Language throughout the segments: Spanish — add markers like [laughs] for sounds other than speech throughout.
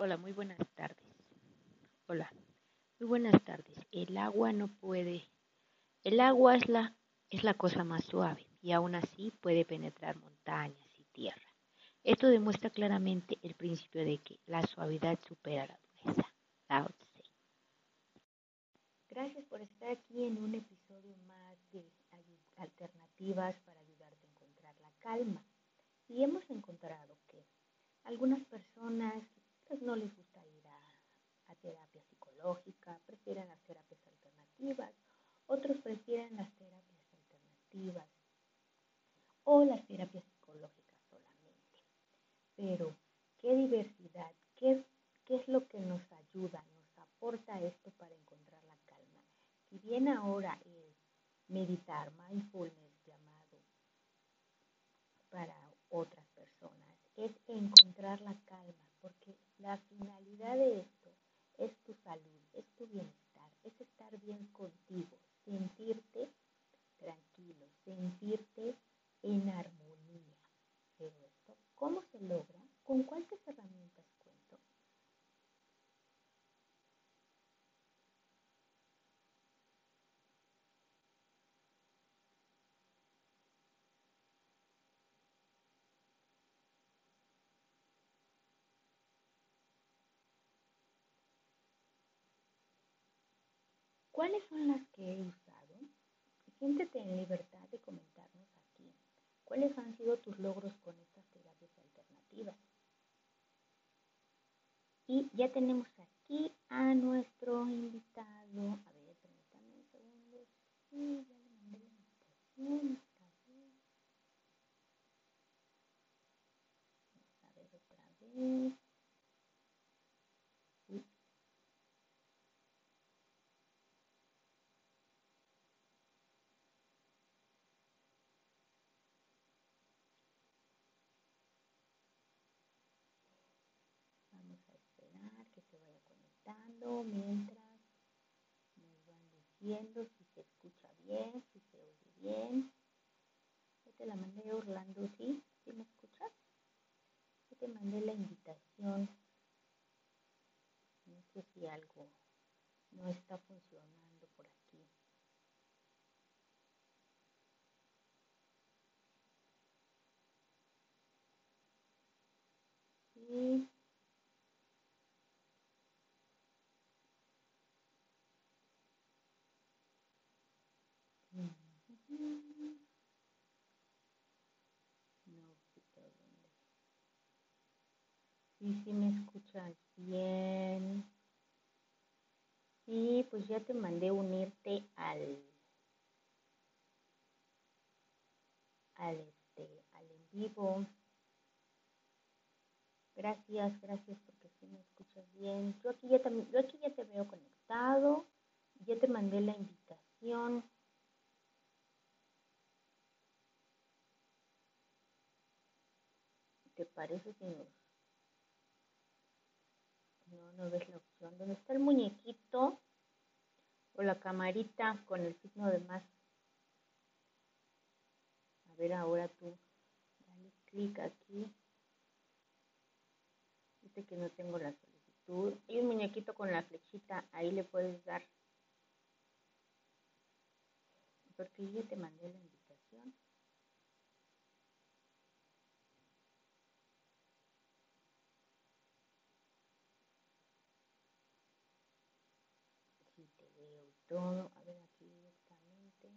Hola, muy buenas tardes. Hola, muy buenas tardes. El agua no puede, el agua es la, es la cosa más suave y aún así puede penetrar montañas y tierra. Esto demuestra claramente el principio de que la suavidad supera la dureza. Lao Tse. Gracias por estar aquí en un episodio más de alternativas para ayudarte a encontrar la calma. Y hemos encontrado que algunas personas no les gusta ir a, terapia psicológica, prefieren las terapias alternativas, otros prefieren las terapias alternativas o las terapias psicológicas solamente. Pero, ¿qué diversidad? ¿Qué, qué es lo que nos ayuda, nos aporta esto para encontrar la calma? Si bien ahora el meditar, mindfulness llamado para otras personas, es encontrar la calma, porque la finalidad de esto es tu salud, es tu bienestar, es estar bien contigo, sentirte tranquilo, sentirte en armonía. Pero esto, ¿cómo se logra? ¿Con cuáles herramientas ¿Cuáles son las que he usado? Siéntete en libertad de comentarnos aquí cuáles han sido tus logros con estas terapias alternativas. Y ya tenemos aquí a nuestro invitado. A ver, permítame un segundo. Sí, ya le mandé la a ver otra vez. Mientras nos van diciendo si se escucha bien, si se oye bien. Yo te la mandé Orlando, ¿sí? ¿Sí me escuchas? Yo te mandé la invitación. No sé si algo no está funcionando por aquí. Sí. Sí me escuchas bien. Sí, pues ya te mandé unirte al al este al en vivo. Gracias, gracias porque sí me escuchas bien. Yo aquí ya también, yo aquí ya te veo conectado. Ya te mandé la invitación. ¿Te parece si nos no, no ves la opción. ¿Dónde está el muñequito? O la camarita con el signo de más. A ver, ahora tú. Dale clic aquí. Dice que no tengo la solicitud. Hay un muñequito con la flechita. Ahí le puedes dar. Porque yo te mandé la invitación. Todo, a ver aquí directamente.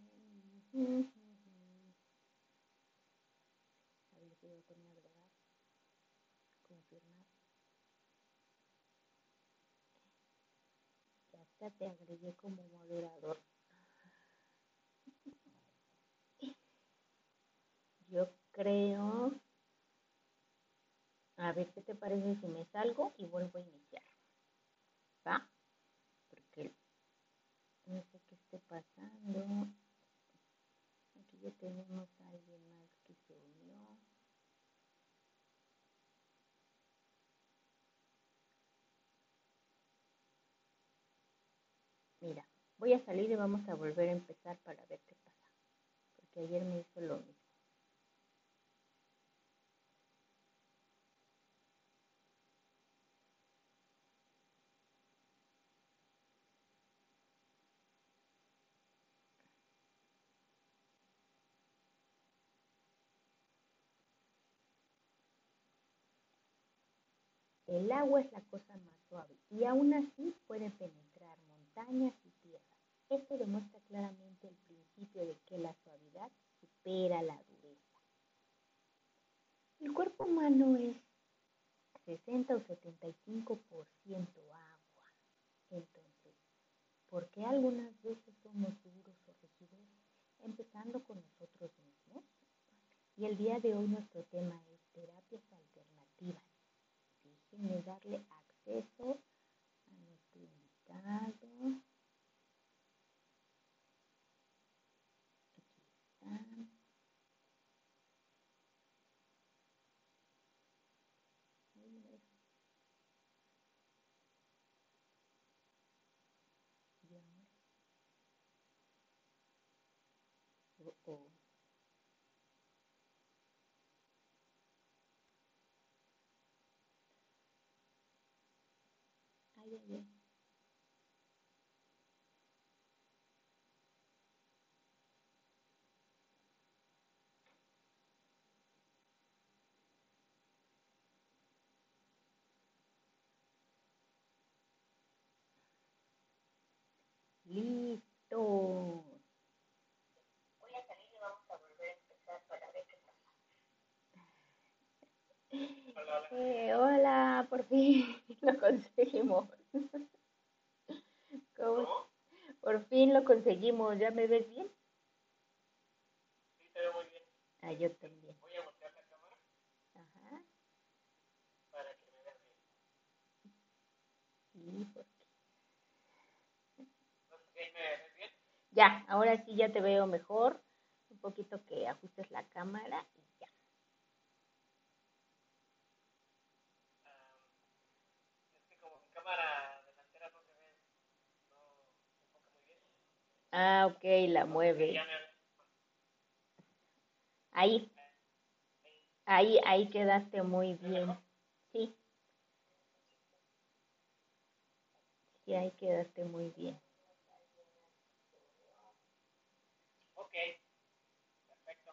A ver si a poner agregar, confirmar. Ya está, te agregué como moderador. Yo creo, a ver qué te parece si me salgo y vuelvo a iniciar. voy a salir y vamos a volver a empezar para ver qué pasa. Porque ayer me hizo lo mismo. El agua es la cosa más suave y aún así puede penetrar montañas y esto demuestra claramente el principio de que la suavidad supera la dureza. El cuerpo humano es 60 o 75% agua. Entonces, ¿por qué algunas veces somos duros o rígidos? Empezando con nosotros mismos. Y el día de hoy nuestro tema es terapias alternativas. Déjenme darle acceso a nuestro invitado. Po, ayun. Eh, hola, por fin [laughs] lo conseguimos. [laughs] ¿Cómo? Por fin lo conseguimos. ¿Ya me ves bien? Sí, te veo muy bien. Ah, yo también. Voy a voltear la cámara. Ajá. Para que me veas bien. Sí, por ¿Me ves bien? Ya, ahora sí ya te veo mejor. Un poquito que ajustes la cámara y ya. es cámara delantera no se ve, no se enfoca muy bien. Ah, ok, la mueve. Ahí. Ahí, ahí quedaste muy bien. Sí. Sí, ahí quedaste muy bien. Ok, perfecto.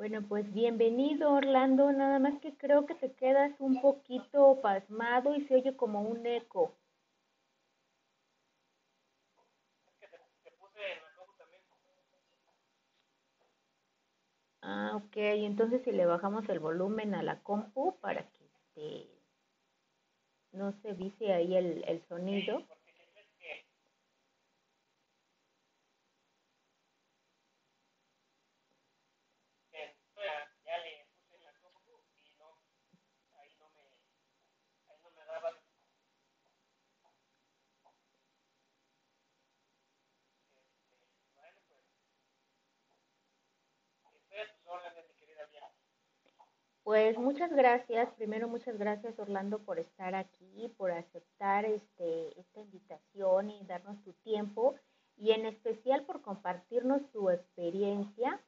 Bueno, pues bienvenido Orlando, nada más que creo que te quedas un poquito pasmado y se oye como un eco. Ah, ok, entonces si le bajamos el volumen a la compu para que este, no se vise ahí el, el sonido. Sí, porque si crees que que ya, ya le puse en la compu y no, ahí no me, ahí no me daba. Este, bueno, pues, estoy a tus órdenes, mi querida Diana. Pues muchas gracias, primero muchas gracias Orlando por estar aquí, por aceptar este, esta invitación y darnos tu tiempo y en especial por compartirnos tu experiencia.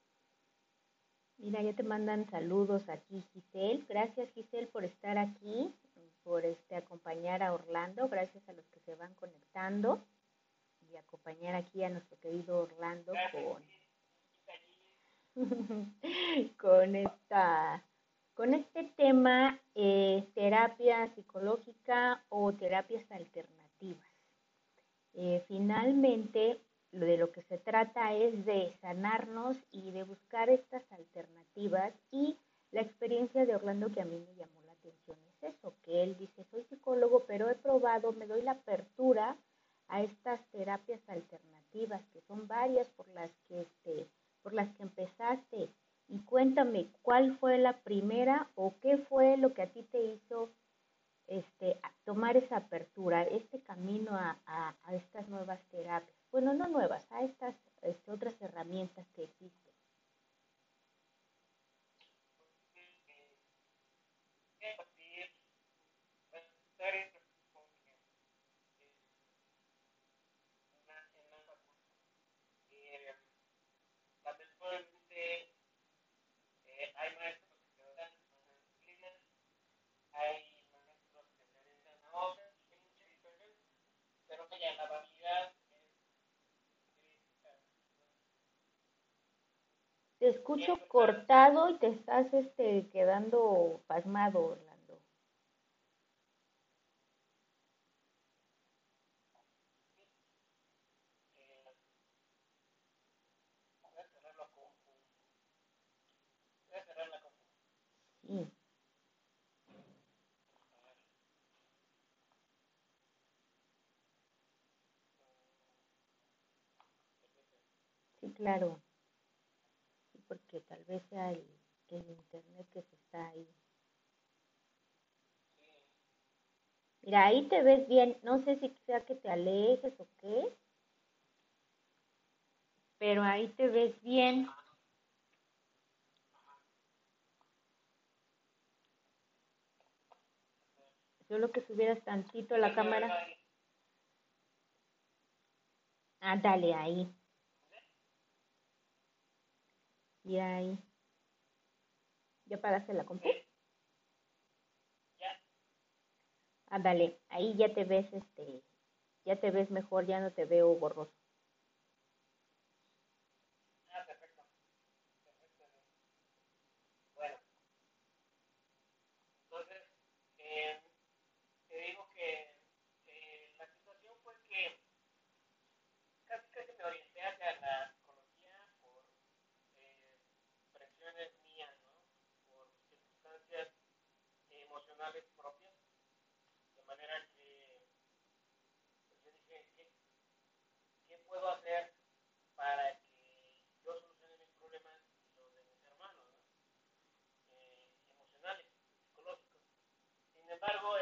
Mira, ya te mandan saludos aquí Giselle. Gracias Giselle por estar aquí, por este acompañar a Orlando, gracias a los que se van conectando y acompañar aquí a nuestro querido Orlando con [laughs] con esta con este tema eh, terapia psicológica o terapias alternativas. Eh, finalmente, lo de lo que se trata es de sanarnos y de buscar estas alternativas y la experiencia de Orlando que a mí me llamó la atención es eso, que él dice, soy psicólogo, pero he probado, me doy la apertura a estas terapias alternativas, que son varias por las que, este, por las que empezaste y cuéntame cuál fue la primera o qué fue lo que a ti te hizo este, tomar esa apertura, este camino a, a, estas nuevas terapias. Bueno, no nuevas, a estas este, otras herramientas que existen. La variedad Te escucho cortado y te estás este, quedando pasmado, Orlando. ahí. Sí, claro. porque tal vez sea el, el internet que se está ahí. Mira, ahí te ves bien. No sé si sea que te alejes o qué. Pero ahí te ves bien. Solo que subieras tantito la cámara. Ah, dale ahí. Y ahí. ¿Ya pagaste la compra? Ah, dale. Ahí ya te ves, este, ya te ves mejor, ya no te veo borroso. puedo hacer para que yo solucione mis problemas y los de mis hermanos ¿no? Eh, emocionales, psicológicos? Sin embargo,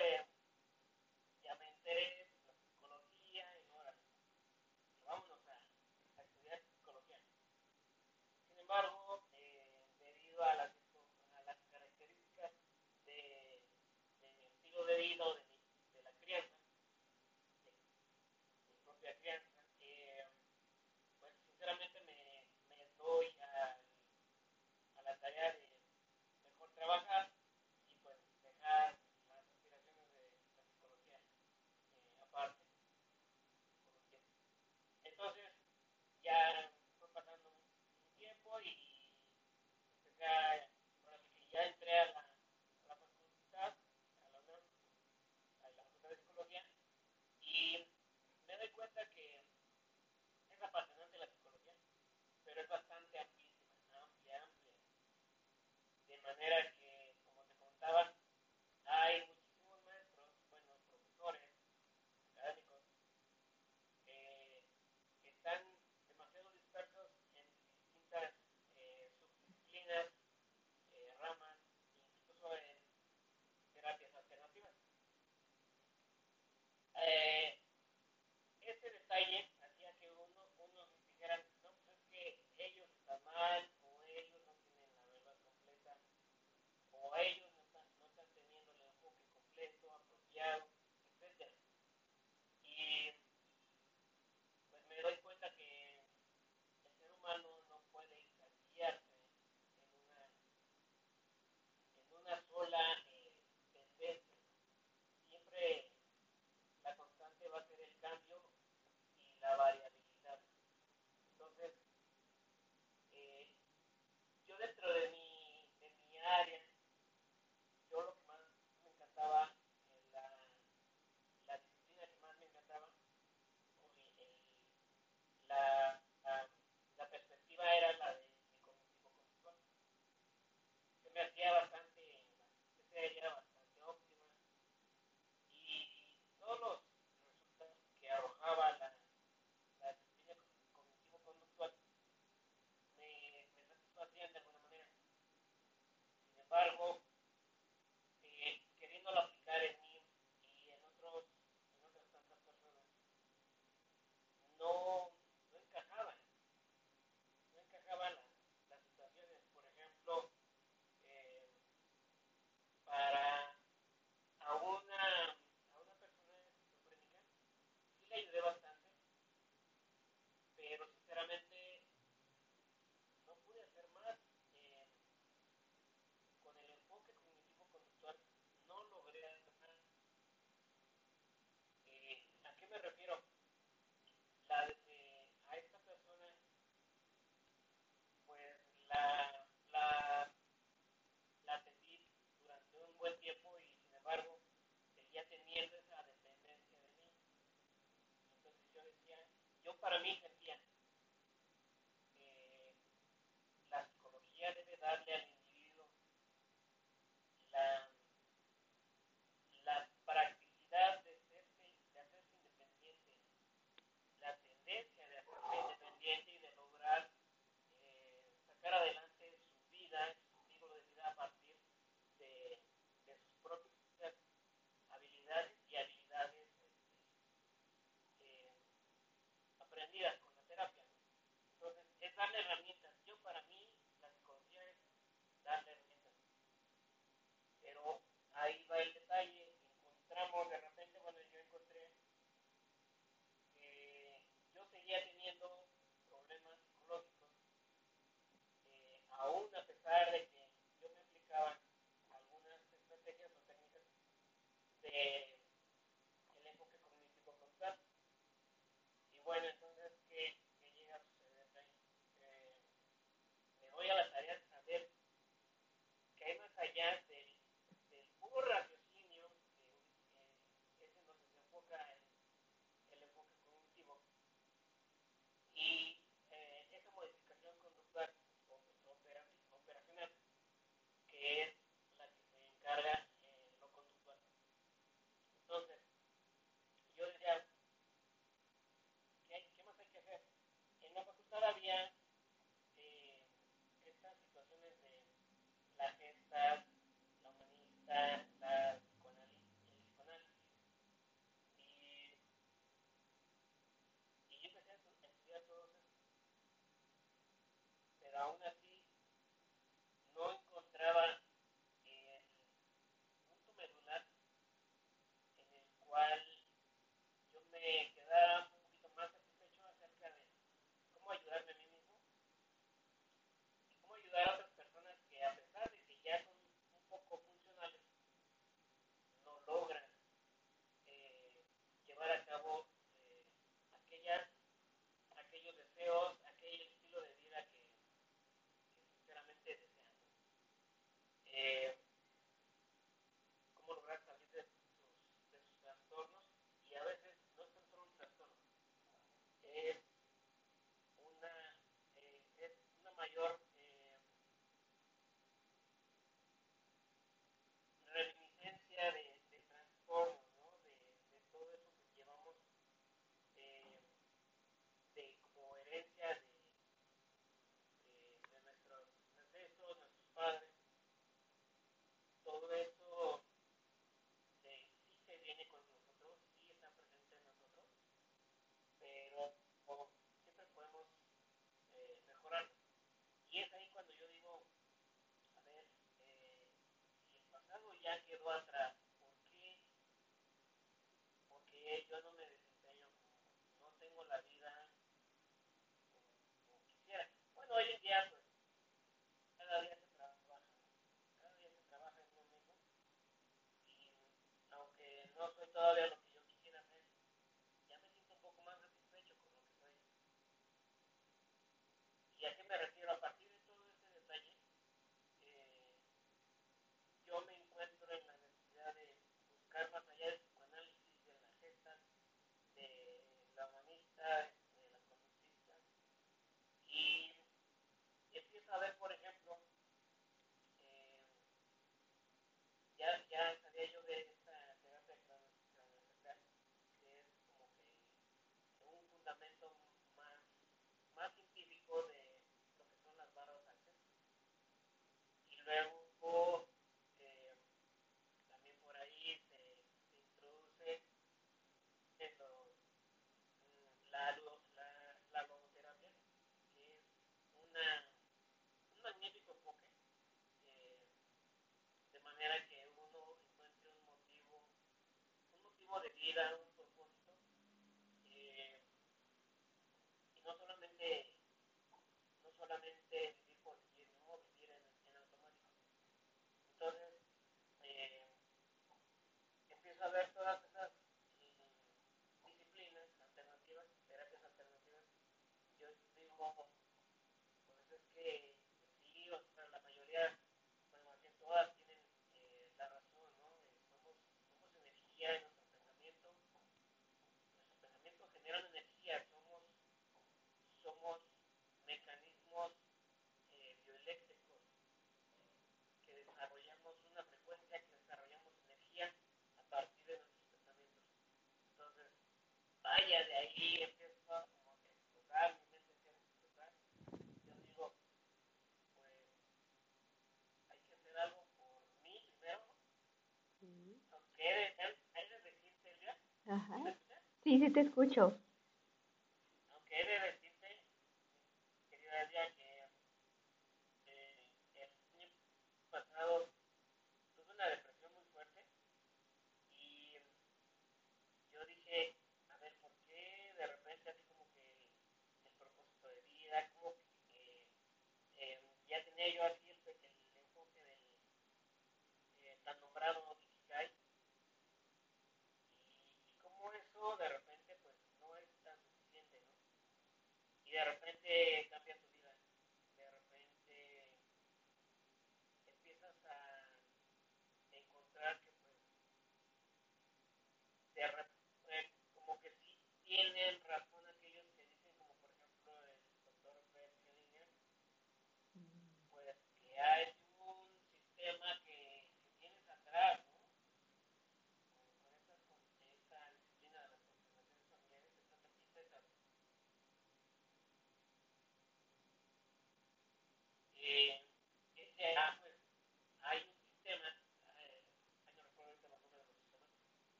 ya quedó atrás. ¿Por qué? Porque yo no me desempeño como, no tengo la vida como, quisiera. Bueno, hoy en día, pues, cada día se trabaja, cada día se trabaja en lo mismo. Y aunque no soy todavía lo que yo quisiera hacer, ya me siento un poco más satisfecho con lo que soy. ¿Y a qué me refiero? ya sabía yo de esta terapia transversal, que es como que un fundamento más, más científico de lo que son las barras antes. Y luego Yeah. Ajá. Sí, sí te escucho.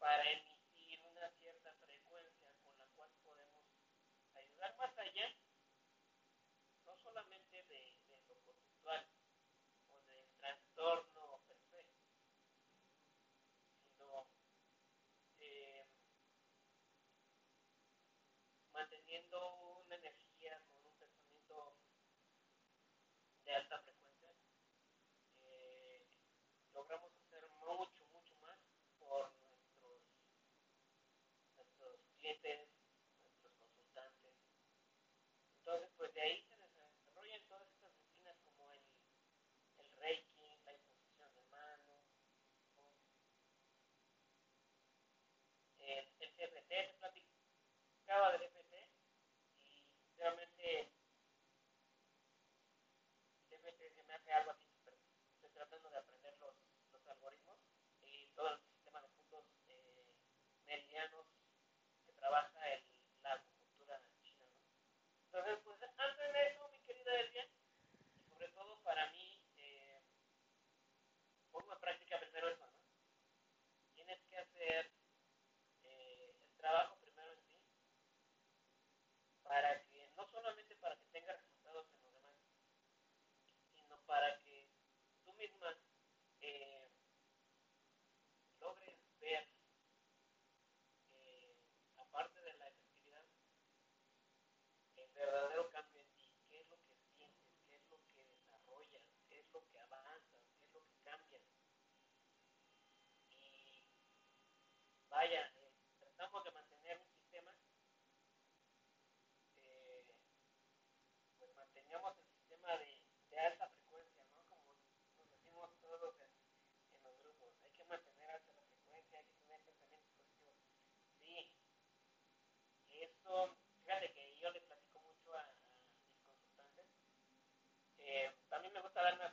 para emitir una cierta frecuencia con la cual podemos ayudar más allá, no solamente de, lo conductual o del trastorno perfecto, sino eh, manteniendo una energía con un pensamiento de alta frecuencia. fíjate que yo le platico mucho a, a mis consultantes. Eh, a mí me gusta darme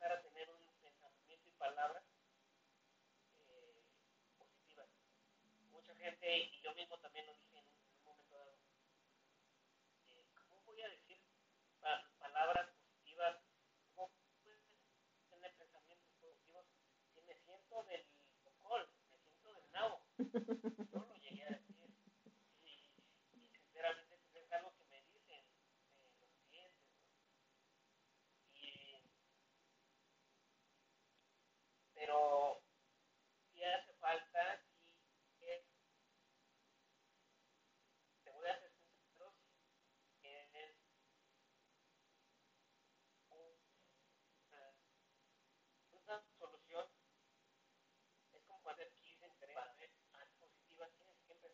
empezar a tener un pensamiento y palabras eh, positivas. Mucha gente, y yo mismo también lo dije,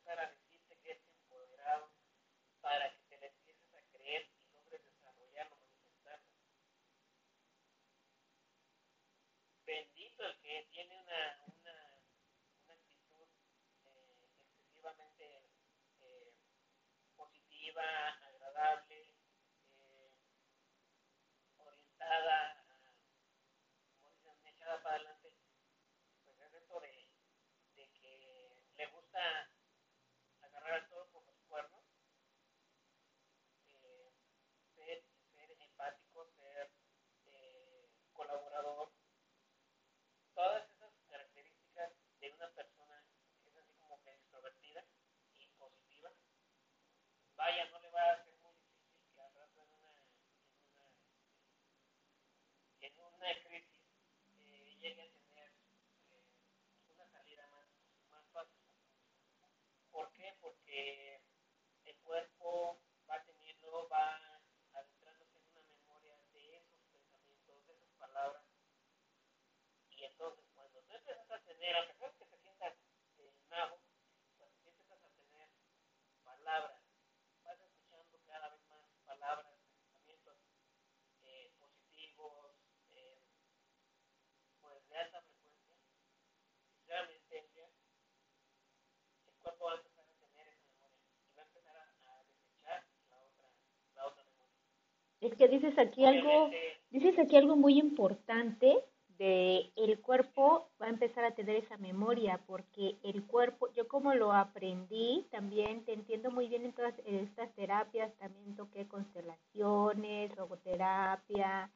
Ferrari. Es que dices aquí algo, dices aquí algo muy importante de el cuerpo va a empezar a tener esa memoria porque el cuerpo, yo como lo aprendí también, te entiendo muy bien en todas estas terapias, también toqué constelaciones, logoterapia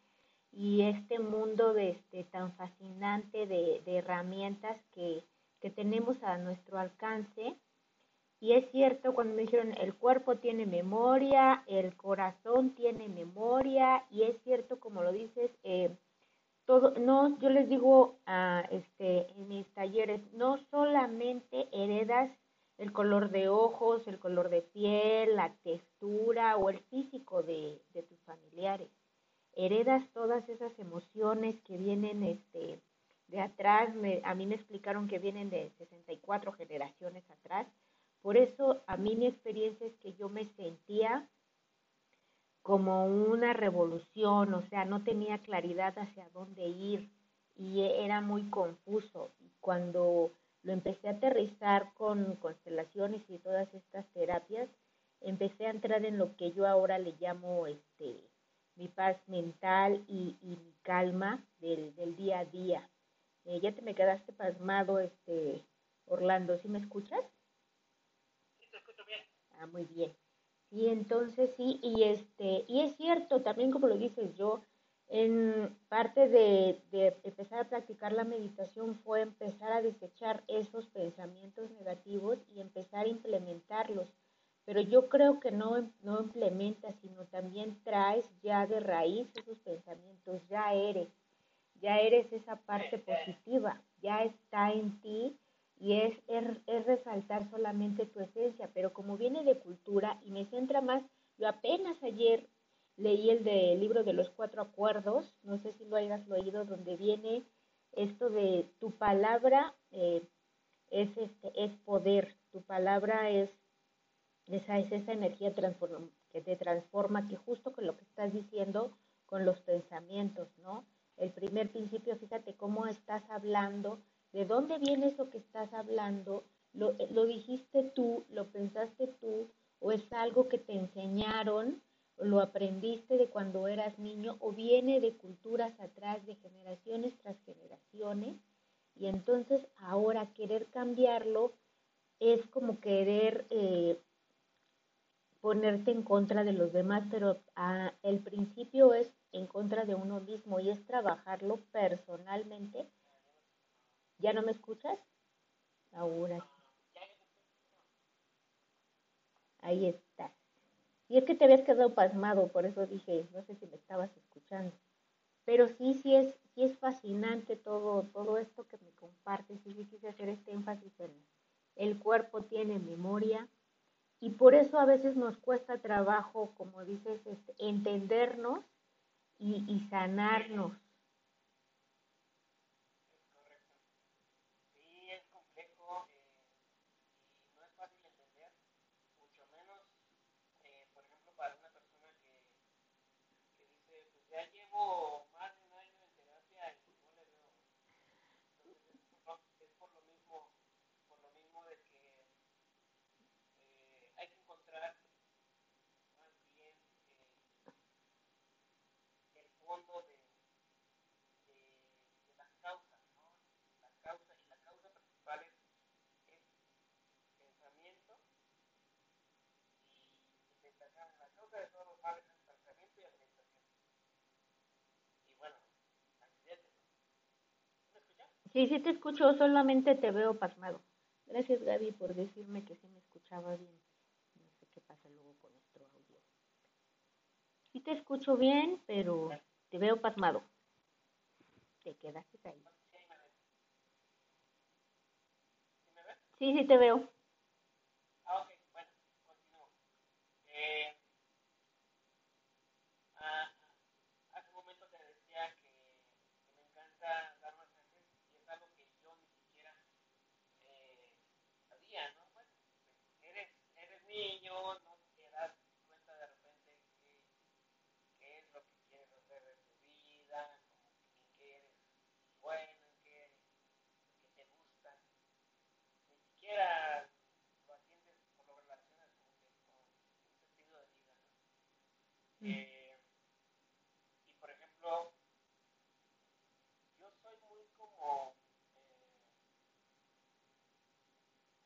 y este mundo de este tan fascinante de, de herramientas que, que tenemos a nuestro alcance. Y es cierto cuando me dijeron el cuerpo tiene memoria, el corazón tiene memoria, y es cierto como lo dices, eh, no, yo les digo a, este, en mis talleres, no solamente heredas el color de ojos, el color de piel, la textura o el físico de, de tus familiares. Heredas todas esas emociones que vienen este, de atrás. a mí me explicaron que vienen de 64 generaciones atrás. Por eso a mí mi experiencia es que yo me sentía como una revolución, o sea, no tenía claridad hacia dónde ir y era muy confuso. Y cuando lo empecé a aterrizar con constelaciones y todas estas terapias, empecé a entrar en lo que yo ahora le llamo este mi paz mental y, mi calma del, día a día. Eh, ya te me quedaste pasmado, este Orlando, ¿sí me escuchas? Sí, te escucho bien. Ah, muy bien. Y entonces sí, y este, y es cierto, también como lo dices yo, en parte de, de, empezar a practicar la meditación fue empezar a desechar esos pensamientos negativos y empezar a implementarlos. Pero yo creo que no, no implementas, sino también traes ya de raíz esos pensamientos, ya eres, ya eres esa parte positiva, ya está en ti y es, es, resaltar solamente tu esencia, pero como viene de cultura y me centra más, yo apenas ayer leí el del libro de los cuatro acuerdos, no sé si lo hayas leído, donde viene esto de tu palabra eh, es, este, es poder, tu palabra es esa, es esa energía que te transforma, que justo con lo que estás diciendo, con los pensamientos, ¿no? El primer principio, fíjate cómo estás hablando, ¿De dónde viene eso que estás hablando? ¿Lo, ¿Lo, dijiste tú? ¿Lo pensaste tú? ¿O es algo que te enseñaron? ¿O lo aprendiste de cuando eras niño? ¿O viene de culturas atrás, de generaciones tras generaciones? Y entonces ahora querer cambiarlo es como querer eh, ponerte en contra de los demás, pero ah, el principio es en contra de uno mismo y es trabajarlo personalmente ¿Ya no me escuchas? Ahora. Ahí estás. Y es que te habías quedado pasmado, por eso dije, no sé si me estabas escuchando. Pero sí, sí es, sí es fascinante todo, todo esto que me compartes. Y sí quise hacer este énfasis en el cuerpo tiene memoria. Y por eso a veces nos cuesta trabajo, como dices, este, entendernos y sanarnos Sí, sí te escucho, solamente te veo pasmado. Gracias Gaby por decirme que sí me escuchaba bien. No sé qué pasa luego con nuestro audio. Sí te escucho bien, pero te veo pasmado. Te quedaste ahí. Sí, sí te veo. Eh, ejemplo, yo soy muy como, eh,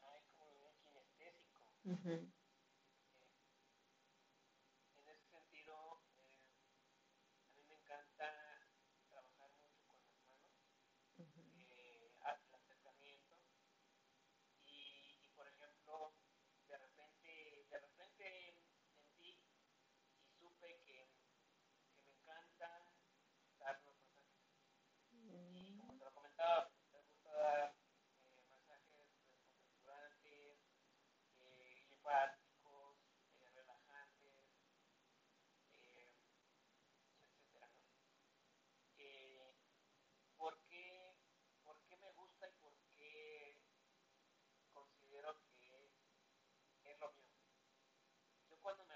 ay, como kinestésico. Uh -huh. Eh, me gusta dar masajes configurantes, infánticos, relajantes, etcétera. ¿Por qué me gusta y por qué considero que es lo mío? Yo cuando me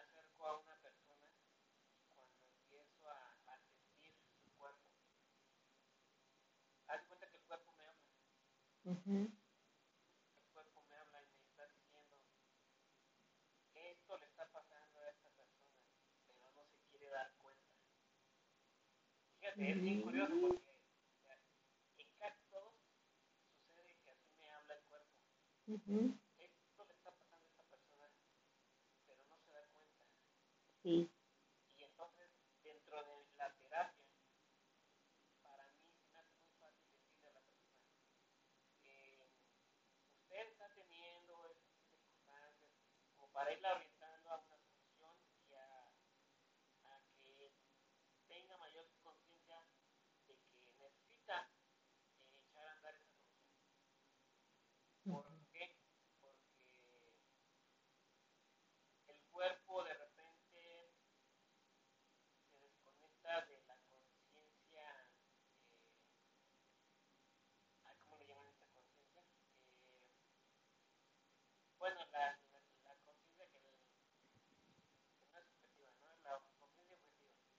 El cuerpo me habla y me está diciendo, esto le está pasando a esta persona, pero no se quiere dar cuenta. Fíjate, es bien curioso mm. porque en casi sucede que así me habla el cuerpo. Esto le está pasando a esta persona, pero no se da cuenta. Sí. para orientando a una solución y a, que tenga mayor conciencia de que necesita eh, echar a andar esa solución. ¿Por qué? Porque el cuerpo de repente se desconecta de la conciencia. Eh, ¿Cómo le llaman esta conciencia? Eh, bueno, la.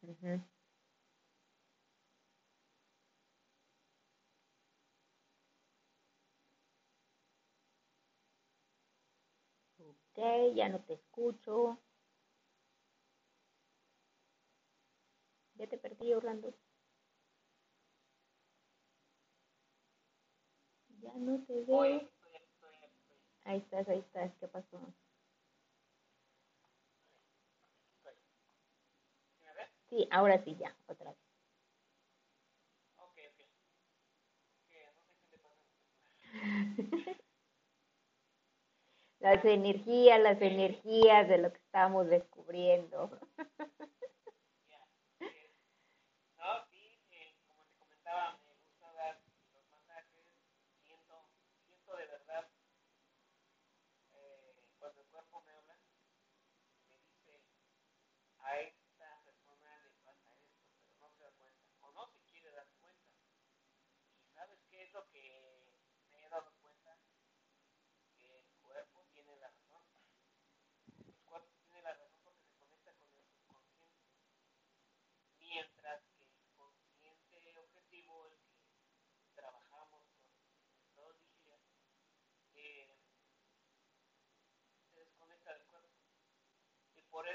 Ujú. Ok, ya no te escucho. Ya te perdí, Orlando. Ya no te veo. Ahí estás, ahí estás. ¿Qué pasó? Sí, ahora sí, ya, otra vez. [laughs] Las energías, las energías de lo que estamos descubriendo. [laughs] করে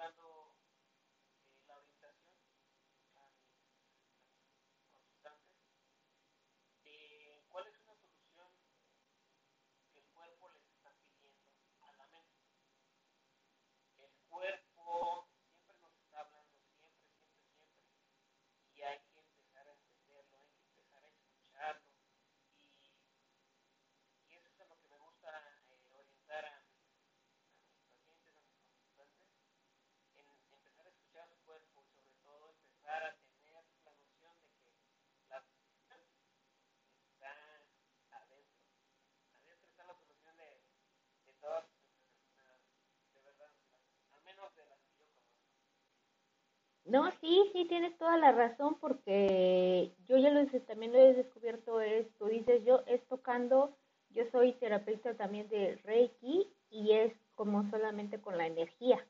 dando eh, la orientación a mis consultantes de cuál es una solución que el cuerpo les está pidiendo a la mente. El cuerpo No, sí, sí, tienes toda la razón porque yo ya lo también lo he descubierto esto. Dices, yo es tocando, yo soy terapeuta también de Reiki y es como solamente con la energía.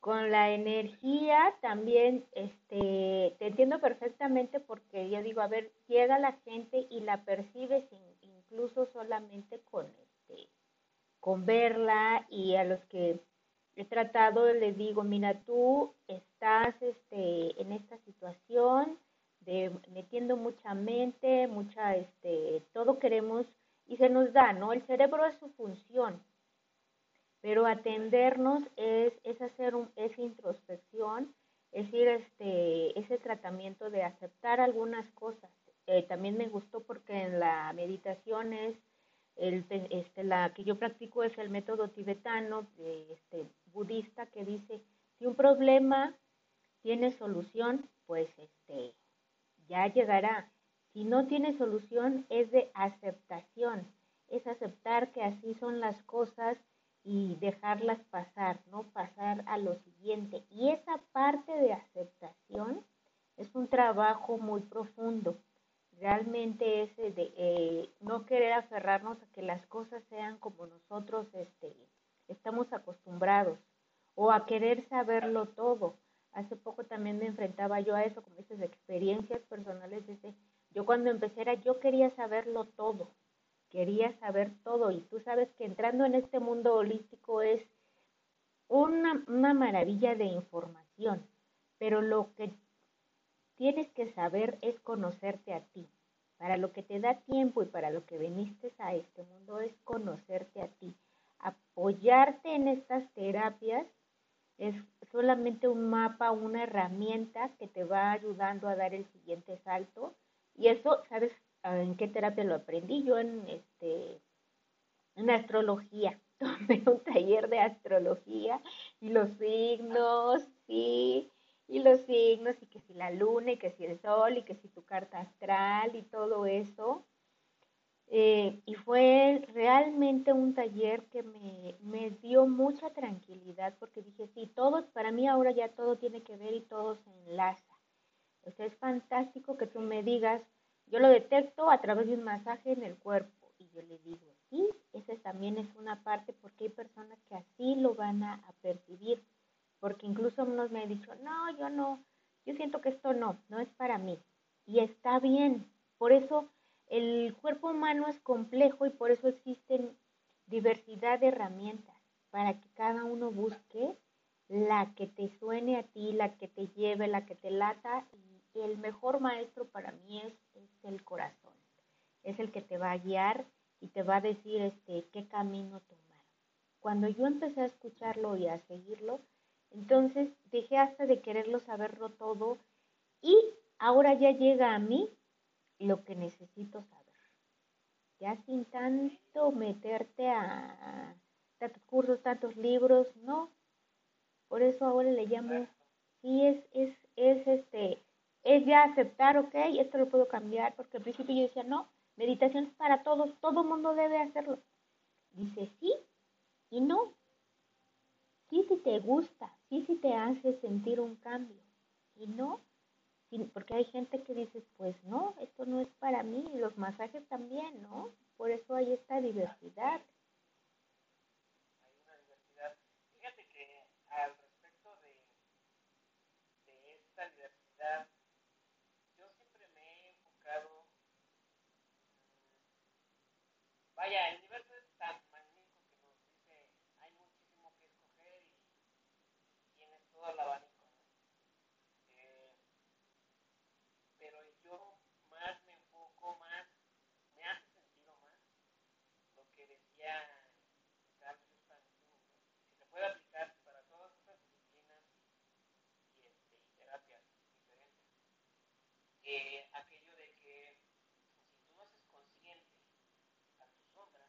Con la energía también, este, te entiendo perfectamente porque yo digo, a ver, llega la gente y la percibes incluso solamente con este, con verla y a los que he tratado les digo, mira, tú estás este, en esta situación de metiendo mucha mente, mucha, este, todo queremos y se nos da, ¿no? El cerebro es su función, pero atendernos es, es hacer un, esa introspección, es decir, este, ese tratamiento de aceptar algunas cosas. Eh, también me gustó porque en la meditación es el, este, la que yo practico es el método tibetano, este, budista, que dice, si un problema tiene solución, pues este, ya llegará. Si no tiene solución, es de aceptación, es aceptar que así son las cosas y dejarlas pasar, ¿no? Pasar a lo siguiente. Y esa parte de aceptación es un trabajo muy profundo realmente es de eh, no querer aferrarnos a que las cosas sean como nosotros este, estamos acostumbrados o a querer saberlo todo. Hace poco también me enfrentaba yo a eso, con esas experiencias personales. Desde, yo cuando empecé era, yo quería saberlo todo, quería saber todo. Y tú sabes que entrando en este mundo holístico es una, una maravilla de información, pero lo que tienes que saber es conocerte a ti. Para lo que te da tiempo y para lo que viniste a este mundo es conocerte a ti. Apoyarte en estas terapias es solamente un mapa, una herramienta que te va ayudando a dar el siguiente salto. Y eso, ¿sabes en qué terapia lo aprendí? Yo en este en astrología. [laughs] Tomé un taller de astrología y los signos, sí, y los signos y que si la luna y que si el sol y que si tu carta astral y todo eso. Eh, y fue realmente un taller que me, me, dio mucha tranquilidad porque dije, sí, todo, para mí ahora ya todo tiene que ver y todo se enlaza. O sea, es fantástico que tú me digas, yo lo detecto a través de un masaje en el cuerpo. Y yo le digo, sí, esa también es una parte porque hay personas que así lo van a percibir porque incluso unos me han dicho, no, yo no, yo siento que esto no, no es para mí. Y está bien, por eso el cuerpo humano es complejo y por eso existen diversidad de herramientas para que cada uno busque la que te suene a ti, la que te lleve, la que te lata. Y el mejor maestro para mí es, es el corazón. Es el que te va a guiar y te va a decir este, qué camino tomar. Cuando yo empecé a escucharlo y a seguirlo, entonces dejé hasta de quererlo saberlo todo y ahora ya llega a mí lo que necesito saber. Ya sin tanto meterte a tantos cursos, tantos libros, no. Por eso ahora le llamo, sí es, es, es este, es ya aceptar, ok, esto lo puedo cambiar, porque al principio yo decía, no, meditación es para todos, todo mundo debe hacerlo. Dice sí y no. Sí, si te gusta, sí, si te hace sentir un cambio. Y no, porque hay gente que dice, pues no, esto no es para mí, y los masajes también, ¿no? Por eso hay esta diversidad. Hay una diversidad. Fíjate que al respecto de, de esta diversidad, yo siempre me he enfocado, mm, vaya, el universo es tan todo el abanico. Eh, pero yo más me enfoco más, me hace sentido más lo que decía Carl Gustav que se puede aplicar para todas estas disciplinas y, este, y terapias diferentes. Eh, aquello de que si tú no haces consciente a tu sombra,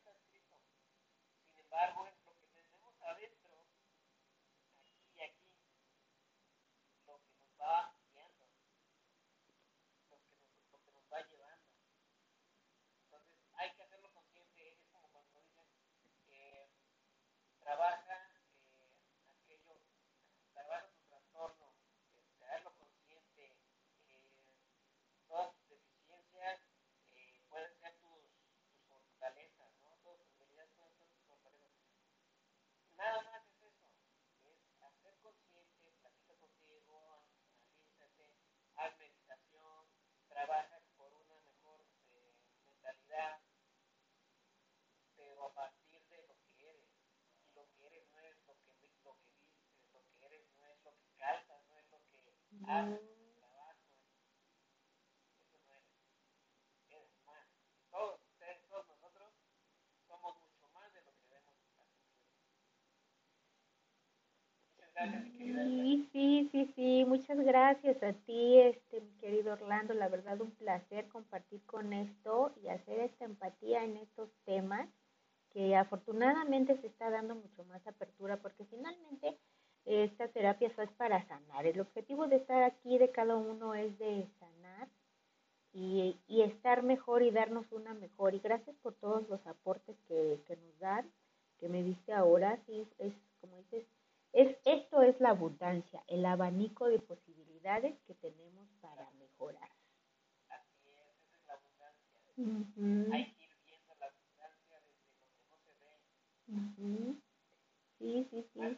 somos mucho más de lo que debemos hacer. Muchas gracias, mi querida. Sí, sí, sí, sí, muchas gracias a ti, este, mi querido Orlando. La verdad, un placer compartir con esto y hacer esta empatía en estos temas que afortunadamente se está dando mucho más apertura porque finalmente esta terapia es para sanar. El objetivo de estar aquí de cada uno es de sanar y, y estar mejor y darnos una mejor. Y gracias por todos los aportes que, que nos dan, que me diste ahora. Sí, es como dices, es, esto es la abundancia, el abanico de posibilidades que tenemos para mejorar. Así es, esa es la abundancia. Hay que ir viendo la abundancia desde lo que no se ve. Sí, sí, sí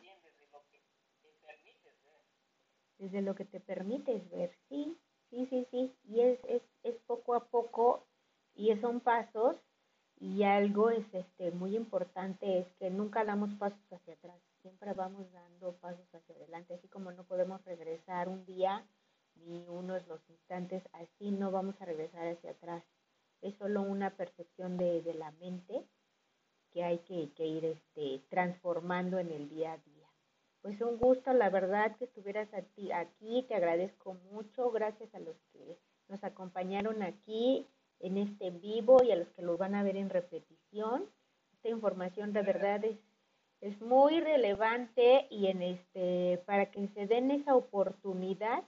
desde lo que te permites ver, sí, sí, sí, sí, y es, es, es poco a poco y son pasos. Y algo es este muy importante es que nunca damos pasos hacia atrás, siempre vamos dando pasos hacia adelante, así como no podemos regresar un día ni uno de los instantes, así no vamos a regresar hacia atrás. Es solo una percepción de, de la mente que hay que, que ir este, transformando en el día a día. Pues un gusto, la verdad, que estuvieras aquí. Te agradezco mucho. Gracias a los que nos acompañaron aquí en este vivo y a los que lo van a ver en repetición. Esta información de verdad es, es muy relevante y en este para que se den esa oportunidad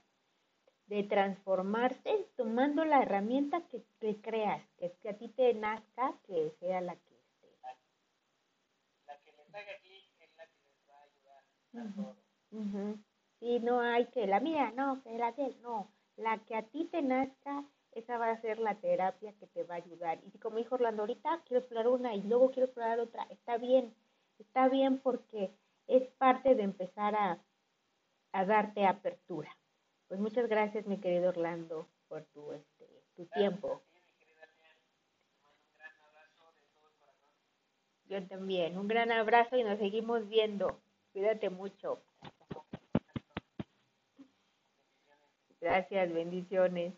de transformarse tomando la herramienta que, que creas, que, que, a ti te nazca, que sea la que esté. La que les haga Sí, no hay que la mía, no, que la de él, no. La que a ti te nazca, esa va a ser la terapia que te va a ayudar. Y como dijo Orlando, ahorita quiero explorar una y luego quiero explorar otra. Está bien, está bien porque es parte de empezar a, a darte apertura. Pues muchas gracias, mi querido Orlando, por tu, este, tu tiempo. Yo también, un gran abrazo y nos seguimos viendo. Cuídate mucho. Gracias, bendiciones.